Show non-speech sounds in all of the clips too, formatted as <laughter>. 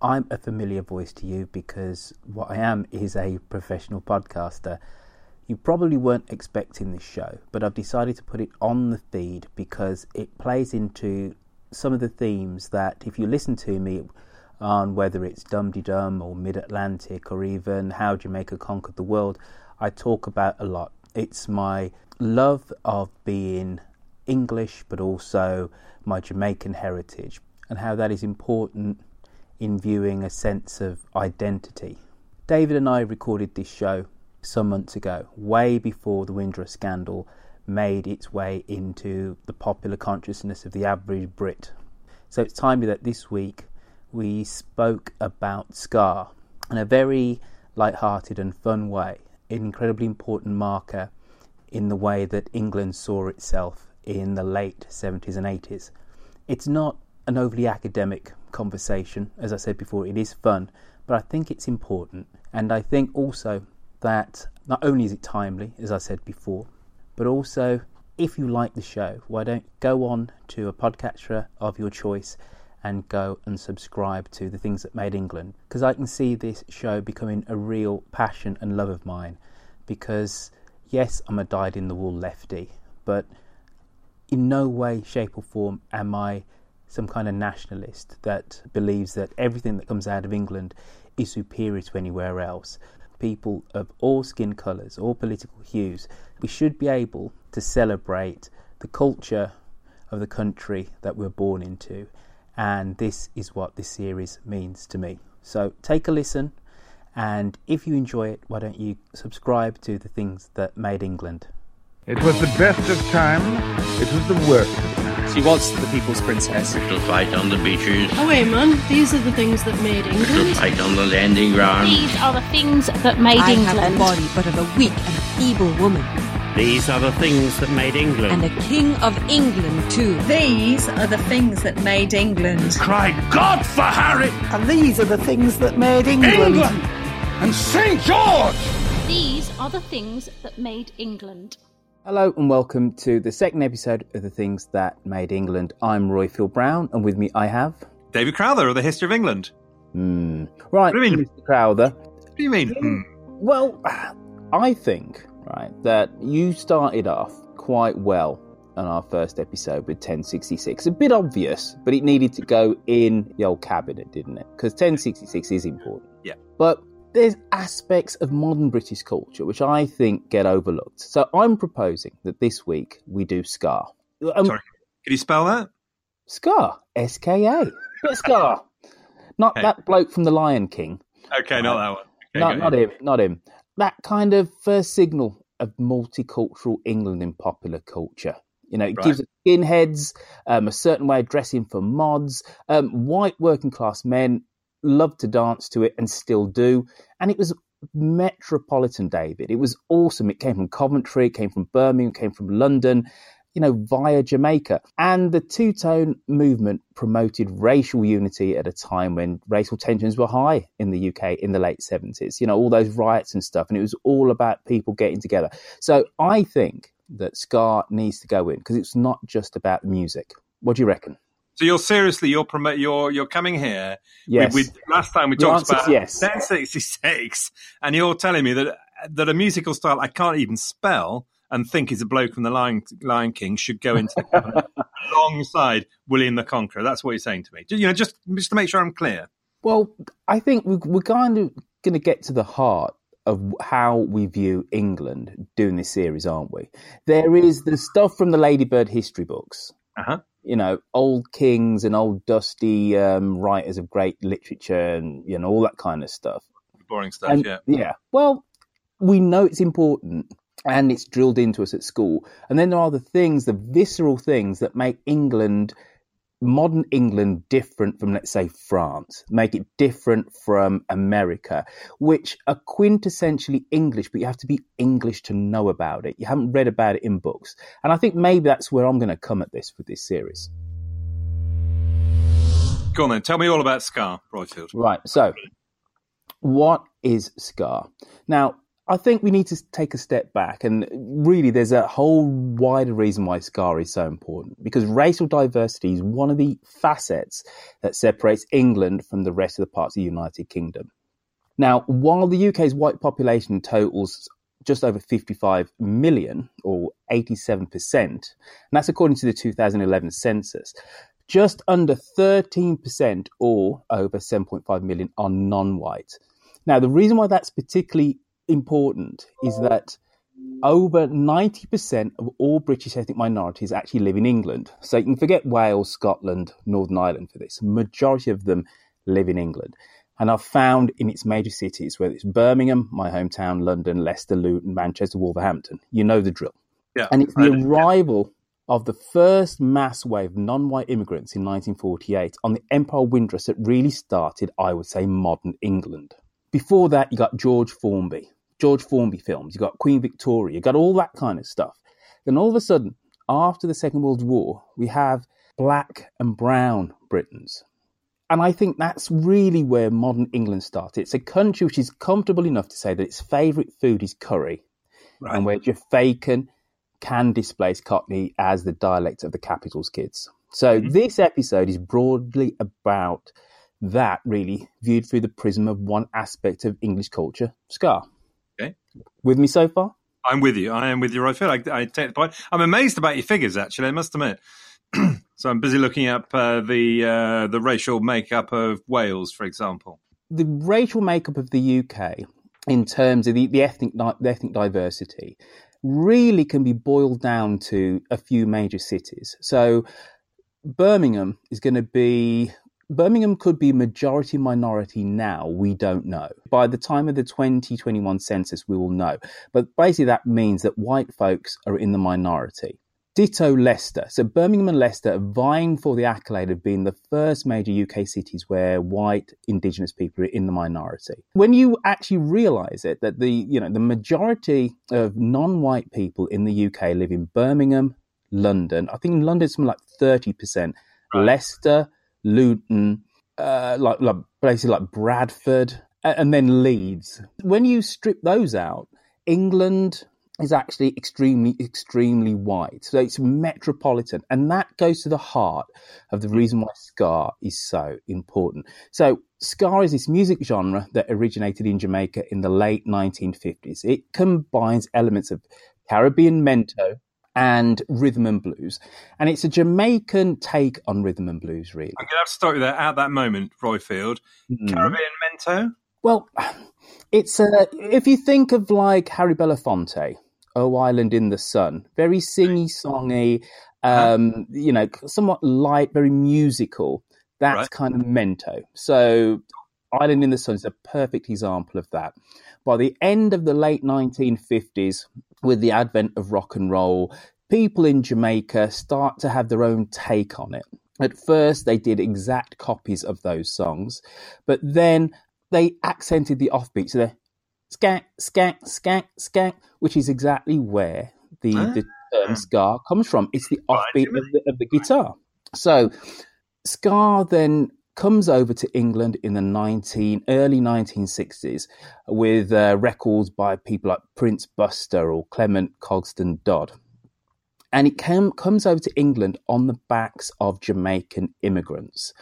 I'm a familiar voice to you because what I am is a professional podcaster. You probably weren't expecting this show, but I've decided to put it on the feed because it plays into some of the themes that, if you listen to me on whether it's Dum Dee Dum or Mid Atlantic or even How Jamaica Conquered the World, I talk about a lot. It's my love of being English, but also my Jamaican heritage, and how that is important in viewing a sense of identity. David and I recorded this show some months ago, way before the Windrush scandal made its way into the popular consciousness of the average Brit. So it's timely that this week we spoke about Ska in a very light-hearted and fun way, an incredibly important marker in the way that England saw itself in the late 70s and 80s. It's not an overly academic conversation, as I said before, it is fun, but I think it's important. And I think also that not only is it timely, as I said before, but also if you like the show, why don't go on to a podcatcher of your choice and go and subscribe to the things that made England because I can see this show becoming a real passion and love of mine because yes, I'm a dyed in the wool lefty, but in no way, shape, or form am I some kind of nationalist that believes that everything that comes out of England is superior to anywhere else. People of all skin colours, all political hues, we should be able to celebrate the culture of the country that we're born into. And this is what this series means to me. So take a listen. And if you enjoy it, why don't you subscribe to the things that made England? It was the best of times. It was the worst of times. She was the people's princess. To fight on the beaches, Oh wait, man, these are the things that made to England. fight on the landing ground. These are the things that made I have the England. body but of a weak and feeble woman, These are the things that made England. and a king of England too. These are the things that made England. Cry God for Harry! And these are the things that made England. England! And St. George! These are the things that made England. Hello and welcome to the second episode of The Things That Made England. I'm Roifield Brown, and with me I have. David Crowther of the History of England. Hmm. Right, What do you mean? Mr. Crowther. What do you mean? Hmm. Well, <sighs> I think, right, that you started off quite well on our first episode with 1066. A bit obvious, but it needed to go in the old cabinet, didn't it? Because 1066 is important. Yeah. But there's aspects of modern British culture which I think get overlooked. So I'm proposing that this week we do Ska. Um, Sorry. Can you spell that? Ska. S K A. Ska. Not Okay. that bloke from The Lion King. Okay, not that one. Okay, not, not him, not him. That kind of first signal of multicultural England in popular culture. You know, it Right. gives skinheads um, a certain way of dressing for mods. Um, white working class men love to dance to it and still do. And it was metropolitan, David. It was awesome. It came from Coventry, it came from Birmingham, it came from London, you know, via Jamaica. And the two tone movement promoted racial unity at a time when racial tensions were high in the UK in the late 70s. You know, all those riots and stuff. And it was all about people getting together. So I think that Ska needs to go in because it's not just about music. What do you reckon? So you're seriously you're promote you're you're coming here. Yes. We, we, last time we Your talked about yes. 1066, and you're telling me that that a musical style I can't even spell and think is a bloke from the Lion Lion King should go into the cabinet <laughs> alongside William the Conqueror. That's what you're saying to me. You know, just just to make sure I'm clear. Well, I think we- we're kind of going to get to the heart of how we view England doing this series, aren't we? There is the stuff from the Ladybird history books. Uh-huh. You know, old kings and old dusty um, writers of great literature and you know all that kind of stuff. Boring stuff. And- yeah. yeah. Well, we know it's important and it's drilled into us at school. And then there are the things, the visceral things that make England modern England different from, let's say, France, make it different from America, which are quintessentially English, but you have to be English to know about it. You haven't read about it in books. And I think maybe that's where I'm going to come at this with this series. Go on then, tell me all about Ska, Roifield. Right, so what is Ska? Now, I think we need to take a step back, and really, there's a whole wider reason why Ska is so important. Because racial diversity is one of the facets that separates England from the rest of the parts of the United Kingdom. Now, while the UK's white population totals just over 55 million, or 87%, and that's according to the 2011 census, just under 13%, or over 7.5 million, are non white. Now, the reason why that's particularly important is that over 90% of all British ethnic minorities actually live in England. So you can forget Wales, Scotland, Northern Ireland for this. Majority of them live in England and are found in its major cities, whether it's Birmingham, my hometown, London, Leicester, Luton, Manchester, Wolverhampton. You know the drill. Yeah, and it's the arrival of the first mass wave of non-white immigrants in 1948 on the Empire Windrush that really started, I would say, modern England. Before that, you got George Formby, George Formby films, you got Queen Victoria, you got all that kind of stuff. Then all of a sudden, after the Second World War, we have black and brown Britons. And I think that's really where modern England started. It's a country which is comfortable enough to say that its favourite food is curry, right. and where Jafaican can displace Cockney as the dialect of the capital's kids. So mm-hmm. this episode is broadly about that, really, viewed through the prism of one aspect of English culture, ska. With me so far? I'm with you. I am with you, right, Phil. I, I take the point. I'm amazed about your figures, actually, I must admit. <clears throat> so I'm busy looking up uh, the uh, the racial makeup of Wales, for example. The racial makeup of the UK, in terms of the, the ethnic the ethnic diversity, really can be boiled down to a few major cities. So Birmingham is going to be Birmingham could be majority minority now. We don't know. By the time of the 2021 census, we will know. But basically, that means that white folks are in the minority. Ditto Leicester. So Birmingham and Leicester are vying for the accolade of being the first major UK cities where white Indigenous people are in the minority. When you actually realise it, that the you know the majority of non-white people in the UK live in Birmingham, London. I think in London it's something like thirty percent. Right. Leicester, Luton, uh, like, like places like Bradford, and then Leeds. When you strip those out, England is actually extremely, extremely wide. So it's metropolitan. And that goes to the heart of the reason why ska is so important. So ska is this music genre that originated in Jamaica in the late 1950s. It combines elements of Caribbean mento, and rhythm and blues. And it's a Jamaican take on rhythm and blues, really. I'm going to have to start with that at that moment, Roifield. Mm-hmm. Caribbean Mento? Well, it's uh, if you think of like Harry Belafonte, Oh Island in the Sun, very singy songy, uh-huh. um, you know, somewhat light, very musical. That's right. kind of Mento. So Island in the Sun is a perfect example of that. By the end of the late 1950s, with the advent of rock and roll, people in Jamaica start to have their own take on it. At first, they did exact copies of those songs, but then they accented the offbeat. So they're skank, skank, skank, skank, which is exactly where the, ah. the term ska comes from. It's the offbeat of the, of the guitar. So ska then comes over to England in the 19, early 1960s with uh, records by people like Prince Buster or Clement Coxsone Dodd. And it came, comes over to England on the backs of Jamaican immigrants.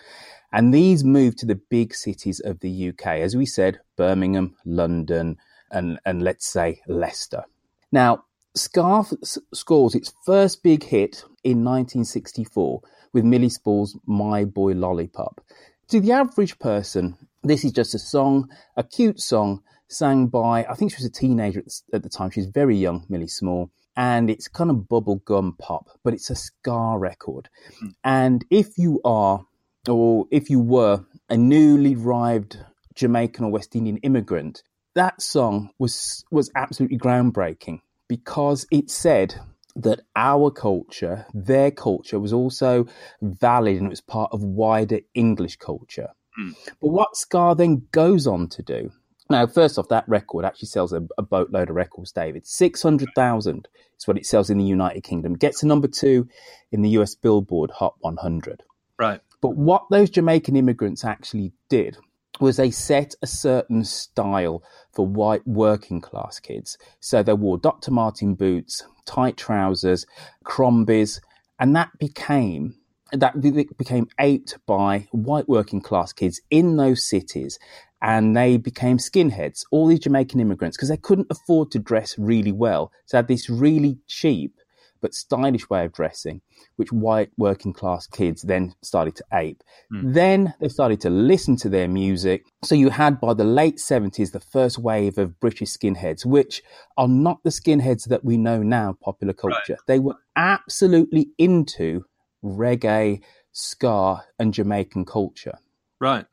And these moved to the big cities of the UK, as we said, Birmingham, London, and, and let's say Leicester. Now, Scarf scores its first big hit in 1964 with Millie Small's My Boy Lollipop. To the average person, this is just a song, a cute song sang by, I think she was a teenager at the time. She's very young, Millie Small, and it's kind of bubblegum pop, but it's a ska record. Mm. And if you are, or if you were, a newly arrived Jamaican or West Indian immigrant, that song was was absolutely groundbreaking because it said, that our culture, their culture, was also valid and it was part of wider English culture. Mm. But what Ska then goes on to do. Now, first off, that record actually sells a, a boatload of records, David. 600,000 is what it sells in the United Kingdom. Gets to number two in the US Billboard Hot 100. Right. But what those Jamaican immigrants actually did was they set a certain style for white working class kids. So they wore Dr. Martens boots, tight trousers, crombies, and that became that became aped by white working class kids in those cities and they became skinheads all these jamaican immigrants because they couldn't afford to dress really well so had this really cheap but stylish way of dressing, which white working class kids then started to ape. Mm. Then they started to listen to their music. So you had by the late 70s the first wave of British skinheads, which are not the skinheads that we know now, popular culture. Right. They were absolutely into reggae, ska, and Jamaican culture. Right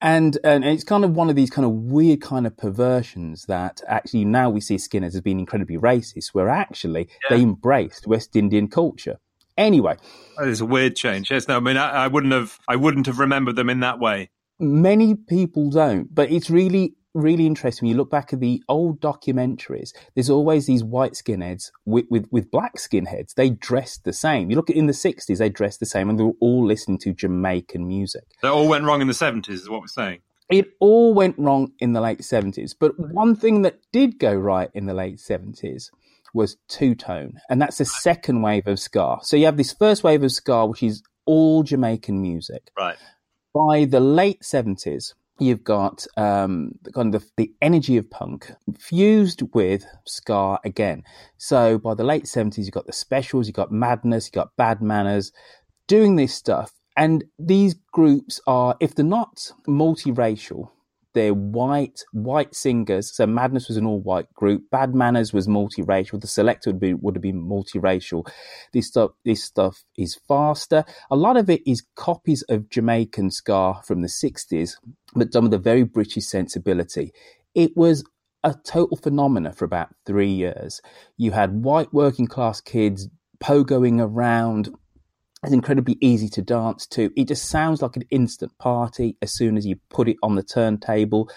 and and it's kind of one of these kind of weird kind of perversions that actually now we see Skinheads as being incredibly racist, where actually yeah. they embraced West Indian culture. Anyway, that is a weird change. Yes, no, I mean I, I wouldn't have I wouldn't have remembered them in that way. Many people don't, but it's really really interesting when you look back at the old documentaries there's always these white skinheads with, with, with black skinheads. They dressed the same. You look at in the 60s they dressed the same and they were all listening to jamaican music. That all went wrong in the 70s is what we're saying. It all went wrong in the late 70s but one thing that did go right in the late 70s was two tone and that's the second wave of ska. So you have this first wave of ska which is all jamaican music. Right. By the late 70s you've got um, kind of the, the, energy of punk fused with ska again. So by the late 70s, you've got the specials, you've got madness, you've got bad manners doing this stuff. And these groups are, if they're not multiracial, they're white, white singers. So Madness was an all white group. Bad Manners was multiracial. The Selecter would be would have been multiracial. This stuff this stuff is faster. A lot of it is copies of Jamaican ska from the sixties, but done with a very British sensibility. It was a total phenomena for about three years. You had white working class kids pogoing around it's incredibly easy to dance to. It just sounds like an instant party as soon as you put it on the turntable.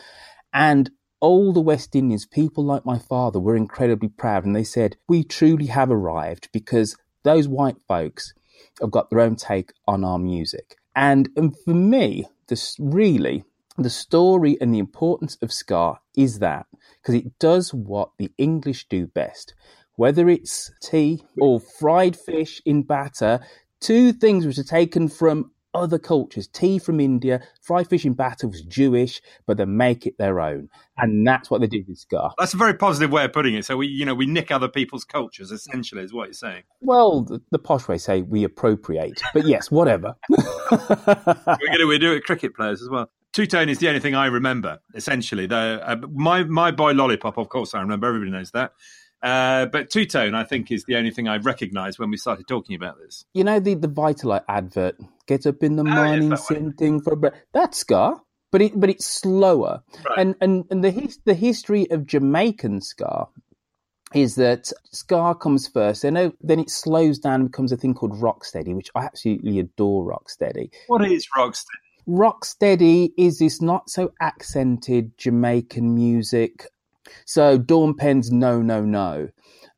And all the West Indians, people like my father, were incredibly proud. And they said, We truly have arrived because those white folks have got their own take on our music. And, and for me, this really, the story and the importance of ska is that because it does what the English do best. Whether it's tea or fried fish in batter, Two things which are taken from other cultures. Tea from India, fried fish in batter was Jewish, but they make it their own, and that's what they do with ska. That's a very positive way of putting it. So we, you know, we nick other people's cultures. Essentially, is what you're saying. Well, the, the posh way say we appropriate, but yes, whatever. <laughs> <laughs> we're gonna we do it cricket players as well. Two Tone is the only thing I remember. Essentially, the uh, my my boy lollipop. Of course, I remember. Everybody knows that. Uh, but two tone, I think, is the only thing I recognised when we started talking about this. You know the the Vitalite advert, "Get up in the oh, morning, yes, thing for a breath." That's ska, but it but it's slower. Right. And and and the his, the history of Jamaican ska is that ska comes first, then then it slows down and becomes a thing called rocksteady, which I absolutely adore. Rocksteady. What is rocksteady? Rocksteady is this not so accented Jamaican music so Dawn Penn's "No No No"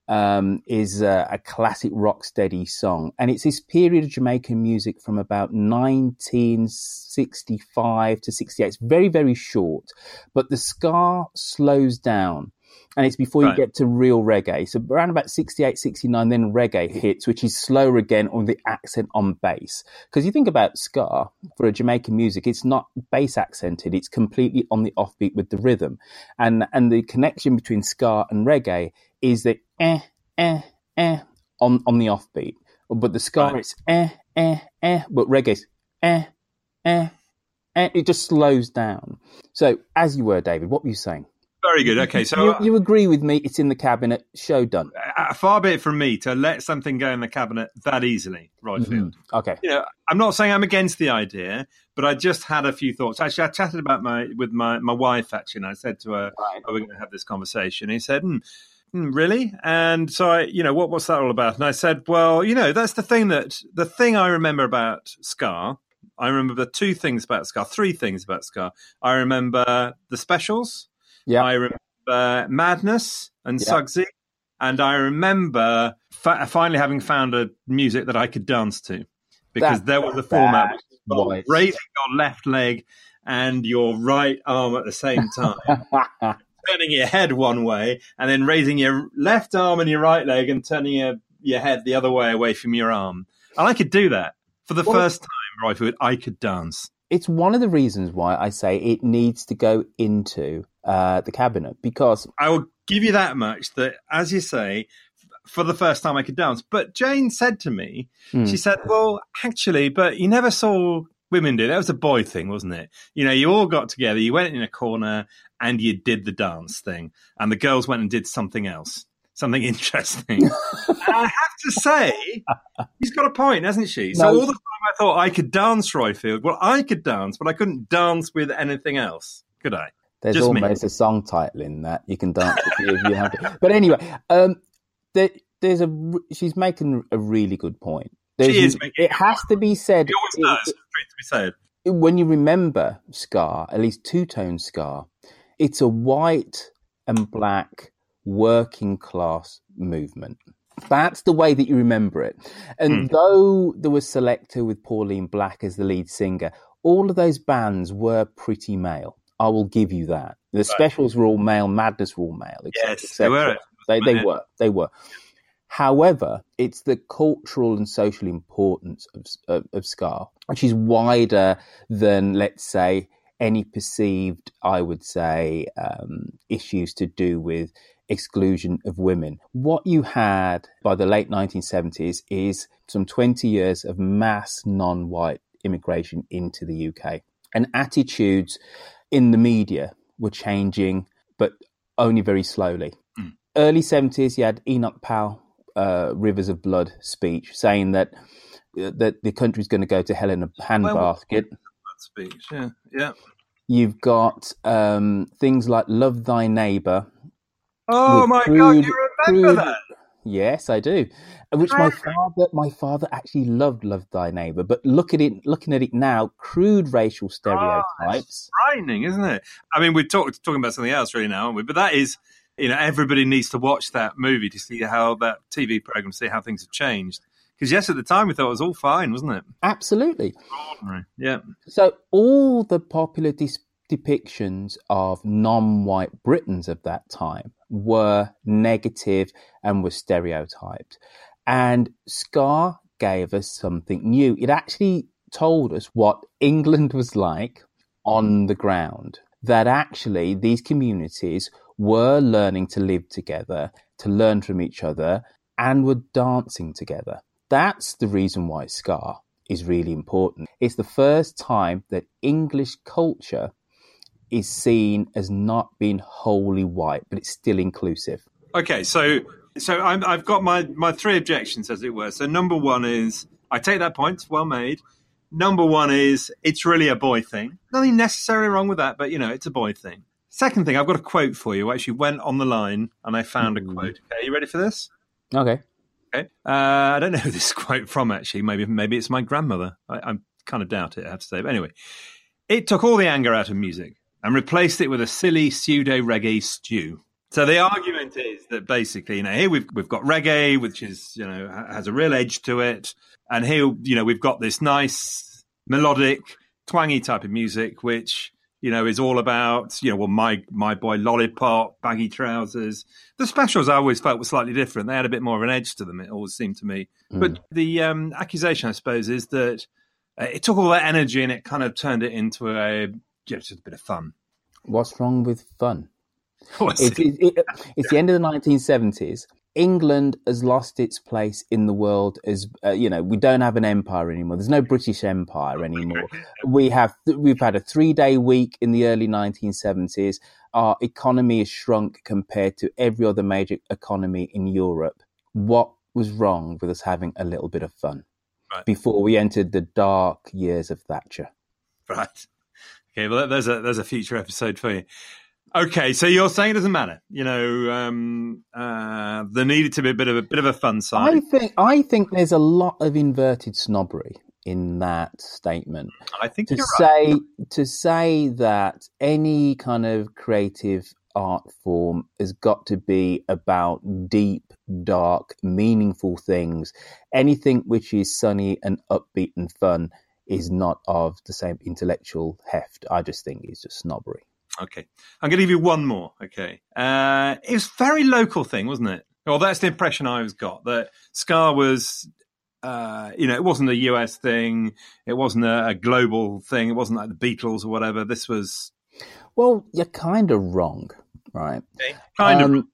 um, is a, a, classic rocksteady song, and it's this period of Jamaican music from about 1965 to 68. It's very very short, but the ska slows down and it's before right. you get to real reggae. So around about 68, 69, then reggae hits, which is slower again on the accent on bass. Because you think about ska for a Jamaican music, it's not bass accented; it's completely on the offbeat with the rhythm, and and the connection between ska and reggae is the eh eh eh on on the offbeat, but the ska right. it's eh eh eh, but reggae's eh eh eh. It just slows down. So as you were, David, what were you saying? Very good. Okay, so you, you, agree with me? It's in the cabinet. Show done. Uh, far be it from me to let something go in the cabinet that easily, right mm-hmm. Okay. You know, I'm not saying I'm against the idea, but I just had a few thoughts. Actually, I chatted about my with my my wife. Actually, and I said to her, right. "Are we going to have this conversation?" And he said, hmm, hmm, really? And so I, you know, what what's that all about? And I said, well, you know, that's the thing that the thing I remember about Ska I remember the two things about Ska, three things about Ska. I remember the specials. Yeah. I remember Madness and Yeah. Sugsy, and I remember fa- finally having found a music that I could dance to because That- there was a format was raising your left leg and your right arm at the same <laughs> time turning your head one way and then raising your left arm and your right leg and turning your, your head the other way away from your arm. And I could do that. For the Well- first time, Roifield, I could dance. it's one of the reasons why I say it needs to go into uh, the cabinet because I will give you that much that, as you say, for the first time I could dance. But Jane said to me, Hmm. she said, well, actually, but you never saw women do. That was a boy thing, wasn't it? You know, you all got together, you went in a corner and you did the dance thing, and the girls went and did something else. Something <laughs> interesting. I have to say, she's got a point, hasn't she? So No. all the time I thought I could dance Roifield. Well, I could dance, but I couldn't dance with anything else, could I? There's Just me. almost a song title in that you can dance if you, if you have to. <laughs> But anyway, um, there, there's a she's making a really good point. There's, She is making It has to be said. It always does. Straight to be said. when you remember Ska, at least two tone Ska, it's a white and black working class movement. That's the way that you remember it. And though there was Selecter with Pauline Black as the lead singer, all of those bands were pretty male. I will give you that. The specials were all male, Madness were all male. et Yes, et they were. They, they were. They were. However, it's the cultural and social importance of, of, of Ska, which is wider than, let's say, any perceived, I would say, um, issues to do with exclusion of women. What you had by the late 1970s is some 20 years of mass non white immigration into the UK. And attitudes in the media were changing, but only very slowly. Early 70s, you had Enoch Powell, uh, Rivers of Blood speech saying that uh, that the country's going to go to hell in a handbasket. That speech, yeah, yeah. You've got um, things like Love Thy Neighbour. Oh my crude- God, you remember crude- that? Yes, I do. Which my father, my father actually loved "Love Thy Neighbor," but look at it, looking at it now, crude racial ah, stereotypes. frightening, isn't it? I mean, we're talk, talking about something else really now, aren't we? But that is, you know, everybody needs to watch that movie to see how that TV program, see how things have changed. Because yes, at the time we thought it was all fine, wasn't it? Absolutely. Ordinary. Yeah. So all the popular dis- depictions of non-white Britons of that time were negative and were stereotyped. And Ska gave us something new. It actually told us what England was like on the ground. That actually these communities were learning to live together, to learn from each other, and were dancing together. That's the reason why Ska is really important. It's the first time that English culture is seen as not being wholly white, but it's still inclusive. Okay, so so I'm, I've got my my three objections, as it were. So number one is I take that point, well made. Number one is it's really a boy thing. Nothing necessarily wrong with that, but you know, it's a boy thing. Second thing, I've got a quote for you. I actually went on the line and I found a quote. Okay, you ready for this? Okay. Okay. Uh, I don't know who this <laughs> quote from actually. Maybe maybe it's my grandmother. I, I kind of doubt it. I have to say. But anyway, it took all the anger out of music and replaced it with a silly pseudo reggae stew. So the argument is that basically, you know, here we've we've got reggae, which is you know has a real edge to it, and here you know we've got this nice melodic, twangy type of music, which you know is all about you know well my my boy lollipop, baggy trousers. The specials I always felt were slightly different. They had a bit more of an edge to them. It always seemed to me. But the um, accusation, I suppose, is that uh, it took all that energy and it kind of turned it into a just a bit of fun. What's wrong with fun? <laughs> It's, it? it, it, it's the end of the 1970s. England has lost its place in the world as uh, you know we don't have an empire anymore there's no british empire anymore we have we've had a 3 day week in the early 1970s our economy has shrunk compared to every other major economy in europe what was wrong with us having a little bit of fun Right. before we entered the dark years of thatcher Right. Okay. Well, there's a there's a future episode for you. Okay, so you're saying it doesn't matter. You know, um, uh, there needed to be a bit of a bit of a fun side. I think I think there's a lot of inverted snobbery in that statement. I think to say right. to say that any kind of creative art form has got to be about deep, dark, meaningful things. Anything which is sunny and upbeat and fun is not of the same intellectual heft. I just think it's just snobbery. Okay, I'm going to give you one more. Okay, uh, it was very local thing, wasn't it? Well, that's the impression I was got that Ska was, uh, you know, it wasn't a US thing, it wasn't a, a global thing, it wasn't like the Beatles or whatever. This was Well, you're kind of wrong, right? kind of Um,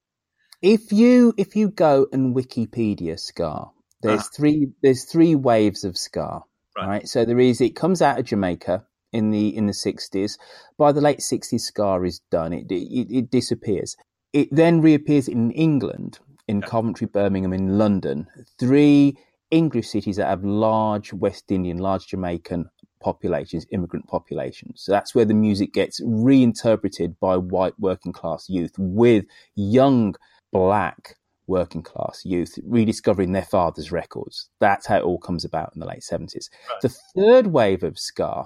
If you if you go and Wikipedia Ska, there's Ah. three there's three waves of ska, Right. right. So there is it comes out of Jamaica in the in the sixties. By the late sixties, ska is done. It, it it disappears. It then reappears in England, in Coventry, Birmingham, in London. Three English cities that have large West Indian, large Jamaican populations, immigrant populations. So that's where the music gets reinterpreted by white working class youth with young black working class youth rediscovering their father's records. That's how it all comes about in the late 70s. The third wave of ska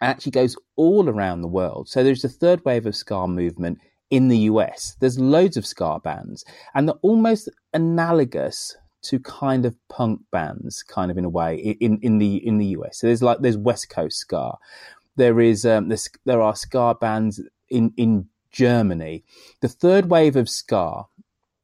actually goes all around the world. So there's the third wave of ska movement in the US. There's loads of ska bands, and they're almost analogous to kind of punk bands, kind of in a way, in in the in the US. So there's like there's West Coast ska. There is um, there's, there are ska bands in in Germany. The third wave of ska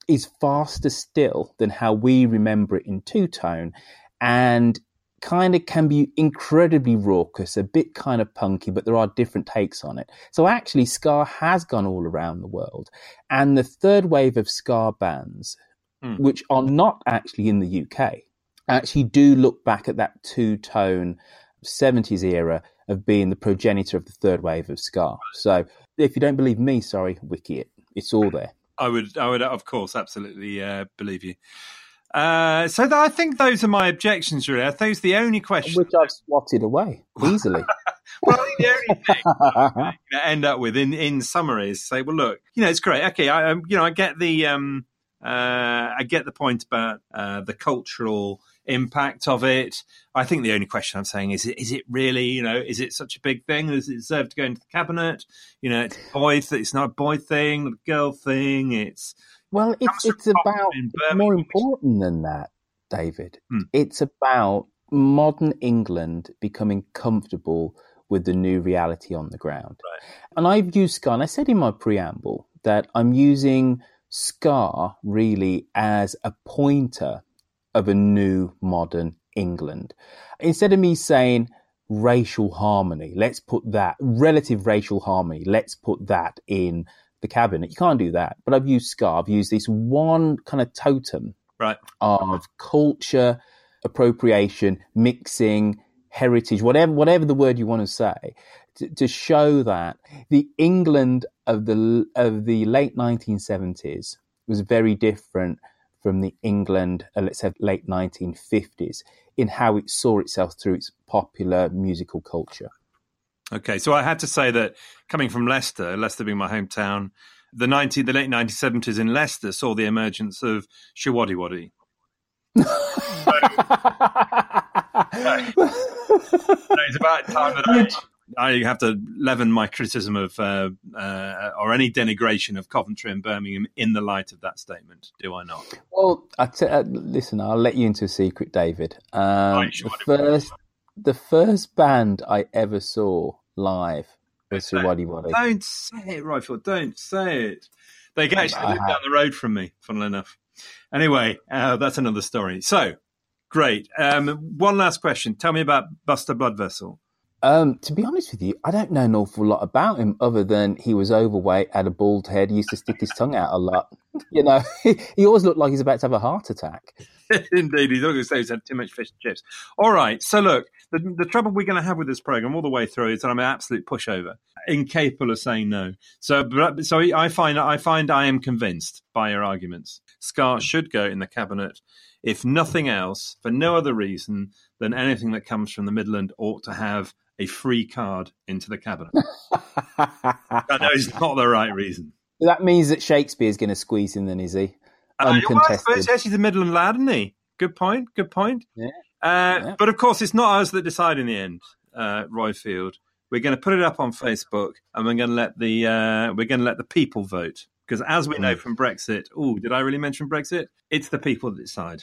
is faster still than how we remember it in two tone, and kind of can be incredibly raucous, a bit kind of punky, but there are different takes on it. So actually, ska has gone all around the world, and the third wave of ska bands, Hmm. which are not actually in the UK, actually do look back at that two tone 70s era of being the progenitor of the third wave of ska. So if you don't believe me, sorry, wiki it. It's all there. I would, I would, of course, absolutely uh, believe you. Uh, so th- I think those are my objections, really. Are those the only questions? Which I've swatted away easily. <laughs> well, I think the only thing I'm going to end up with, in in summary, is say, well, look, you know, it's great. Okay, I, um, you know, I get the, um, uh, I get the point about uh, the cultural impact of it. I think the only question I'm saying is, is it really, you know, is it such a big thing? Does it deserve to go into the cabinet? You know, it's boy, th- it's not a boy thing, a girl thing. It's Well, it's it's about it's more important than that, David. Hmm. It's about modern England becoming comfortable with the new reality on the ground. And I've used Ska, and I said in my preamble that I'm using Ska really as a pointer of a new modern England. Instead of me saying racial harmony, let's put that relative racial harmony, let's put that in the cabinet. You can't do that. But I've used Ska, I've used this one kind of totem right of culture, appropriation, mixing, heritage, whatever whatever the word you want to say, to, to show that the England of the of the late 1970s was very different from the England, uh, let's say, late 1950s in how it saw itself through its popular musical culture. Okay, so I had to say that coming from Leicester, Leicester being my hometown, the 90, the late 1970s in Leicester saw the emergence of Showaddywaddy. <laughs> it's about time that I, I have to leaven my criticism of uh, uh, or any denigration of Coventry and Birmingham in the light of that statement. Do I not? Well, I t- uh, listen, I'll let you into a secret, David. Um, the first, the first band I ever saw live was Waddy. Don't say it, Roifield. Don't say it. They actually live down the road from me, funnily enough. Anyway, uh, that's another story. So, great. Um, one last question. Tell me about Buster Bloodvessel. Um, to be honest with you, I don't know an awful lot about him other than he was overweight, had a bald head, he used to stick his tongue out a lot. <laughs> You know, <laughs> he always looked like he's about to have a heart attack. <laughs> Indeed, he's not going to say he's had too much fish and chips. All right, so look, the, the trouble we're going to have with this program all the way through is that I'm an absolute pushover, incapable of saying no. So, so I find I find I am convinced by your arguments. Ska should go in the cabinet, if nothing else, for no other reason than anything that comes from the Midland ought to have a free card into the cabinet. I know it's not the right reason. That means that Shakespeare's going to squeeze in, then, is he? Uh, well, Uncontested. yes, he's a Midland lad, isn't he? Good point. Good point. Yeah. Uh, Yeah. But of course, it's not us that decide in the end, uh, Roifield. We're going to put it up on Facebook, and we're going to let the uh, we're going to let the people vote because, as we Mm. know from Brexit, oh, did I really mention Brexit? It's the people that decide.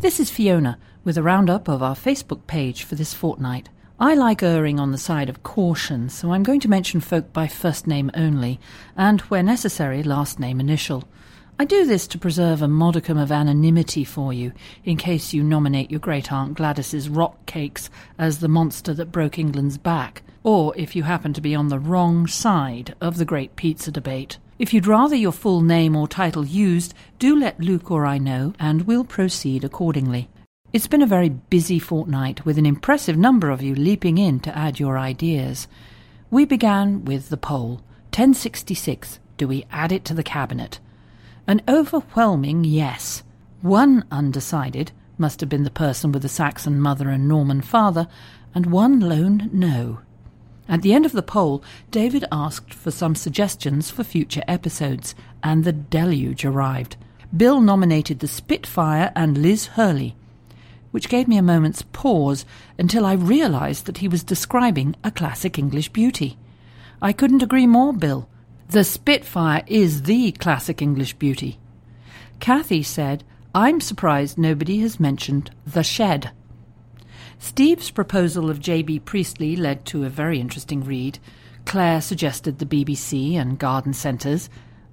This is Fiona with a roundup of our Facebook page for this fortnight. I like erring on the side of caution, so I'm going to mention folk by first name only, and where necessary, last name initial. I do this to preserve a modicum of anonymity for you, in case you nominate your great aunt Gladys's rock cakes as the monster that broke England's back, or if you happen to be on the wrong side of the great pizza debate. If you'd rather your full name or title used, do let Luke or I know, and we'll proceed accordingly. It's been a very busy fortnight, with an impressive number of you leaping in to add your ideas. We began with the poll 1066 Do we add it to the Cabinet? An overwhelming yes. One undecided must have been the person with the Saxon mother and Norman father, and one lone no. At the end of the poll, David asked for some suggestions for future episodes, and the deluge arrived. Bill nominated the Spitfire and Liz Hurley, which gave me a moment's pause until I realised that he was describing a classic English beauty. I couldn't agree more, Bill. The Spitfire is the classic English beauty. Kathy said, I'm surprised nobody has mentioned The Shed. Steve's proposal of J.B. Priestley led to a very interesting read. Claire suggested the BBC and garden centres.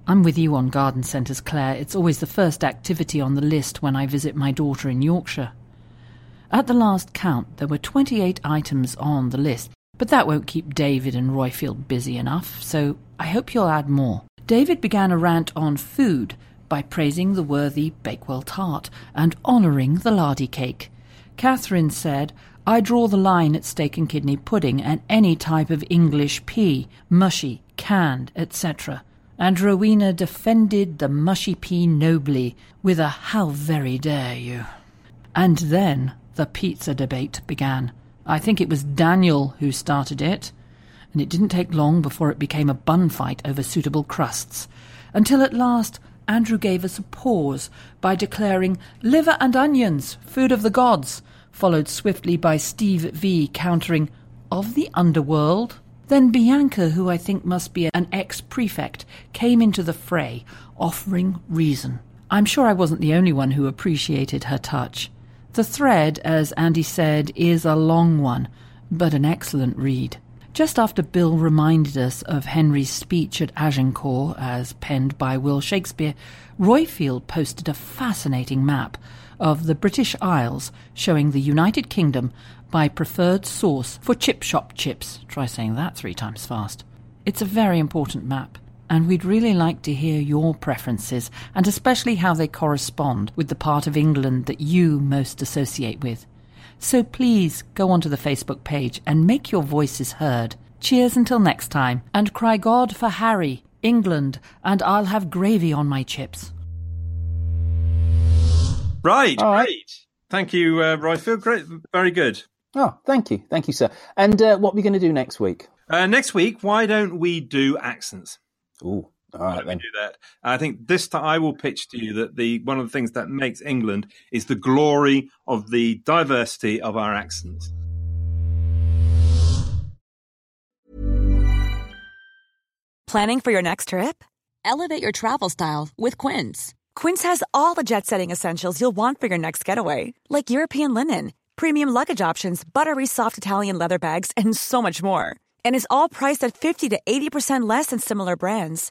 I'm with you on garden centres, Claire. It's always the first activity on the list when I visit my daughter in Yorkshire. At the last count, there were 28 items on the list, but that won't keep David and Roifield busy enough, so I hope you'll add more. David began a rant on food by praising the worthy Bakewell tart and honouring the lardy cake. Catherine said, I draw the line at steak and kidney pudding and any type of English pea, mushy, canned, etc. And Rowena defended the mushy pea nobly with a how very dare you. And then the pizza debate began. I think it was Daniel who started it, and it didn't take long before it became a bun fight over suitable crusts, until at last Andrew gave us a pause by declaring liver and onions, food of the gods, followed swiftly by Steve V countering of the underworld. Then Bianca, who I think must be an ex prefect, came into the fray, offering reason. I'm sure I wasn't the only one who appreciated her touch. The thread, as Andy said, is a long one, but an excellent read. Just after Bill reminded us of Henry's speech at Agincourt, as penned by Will Shakespeare, Roifield posted a fascinating map of the British Isles showing the United Kingdom by preferred source for chip shop chips. Try saying that three times fast. It's a very important map, and we'd really like to hear your preferences, and especially how they correspond with the part of England that you most associate with. So please go onto the Facebook page and make your voices heard. Cheers until next time, and cry God for Harry, England, and I'll have gravy on my chips. Right, great. Thank you, uh, Roifield. Great, very good. Oh, thank you. Thank you, sir. And uh, what are we going to do next week? Uh, next week, why don't we do accents? Ooh, all right then. Do that. I think this time I will pitch to you that the one of the things that makes England is the glory of the diversity of our accents. Planning for your next trip? Elevate your travel style with Quince. Quince has all the jet setting essentials you'll want for your next getaway, like European linen, premium luggage options, buttery soft Italian leather bags, and so much more. And is all priced at 50 to 80% less than similar brands.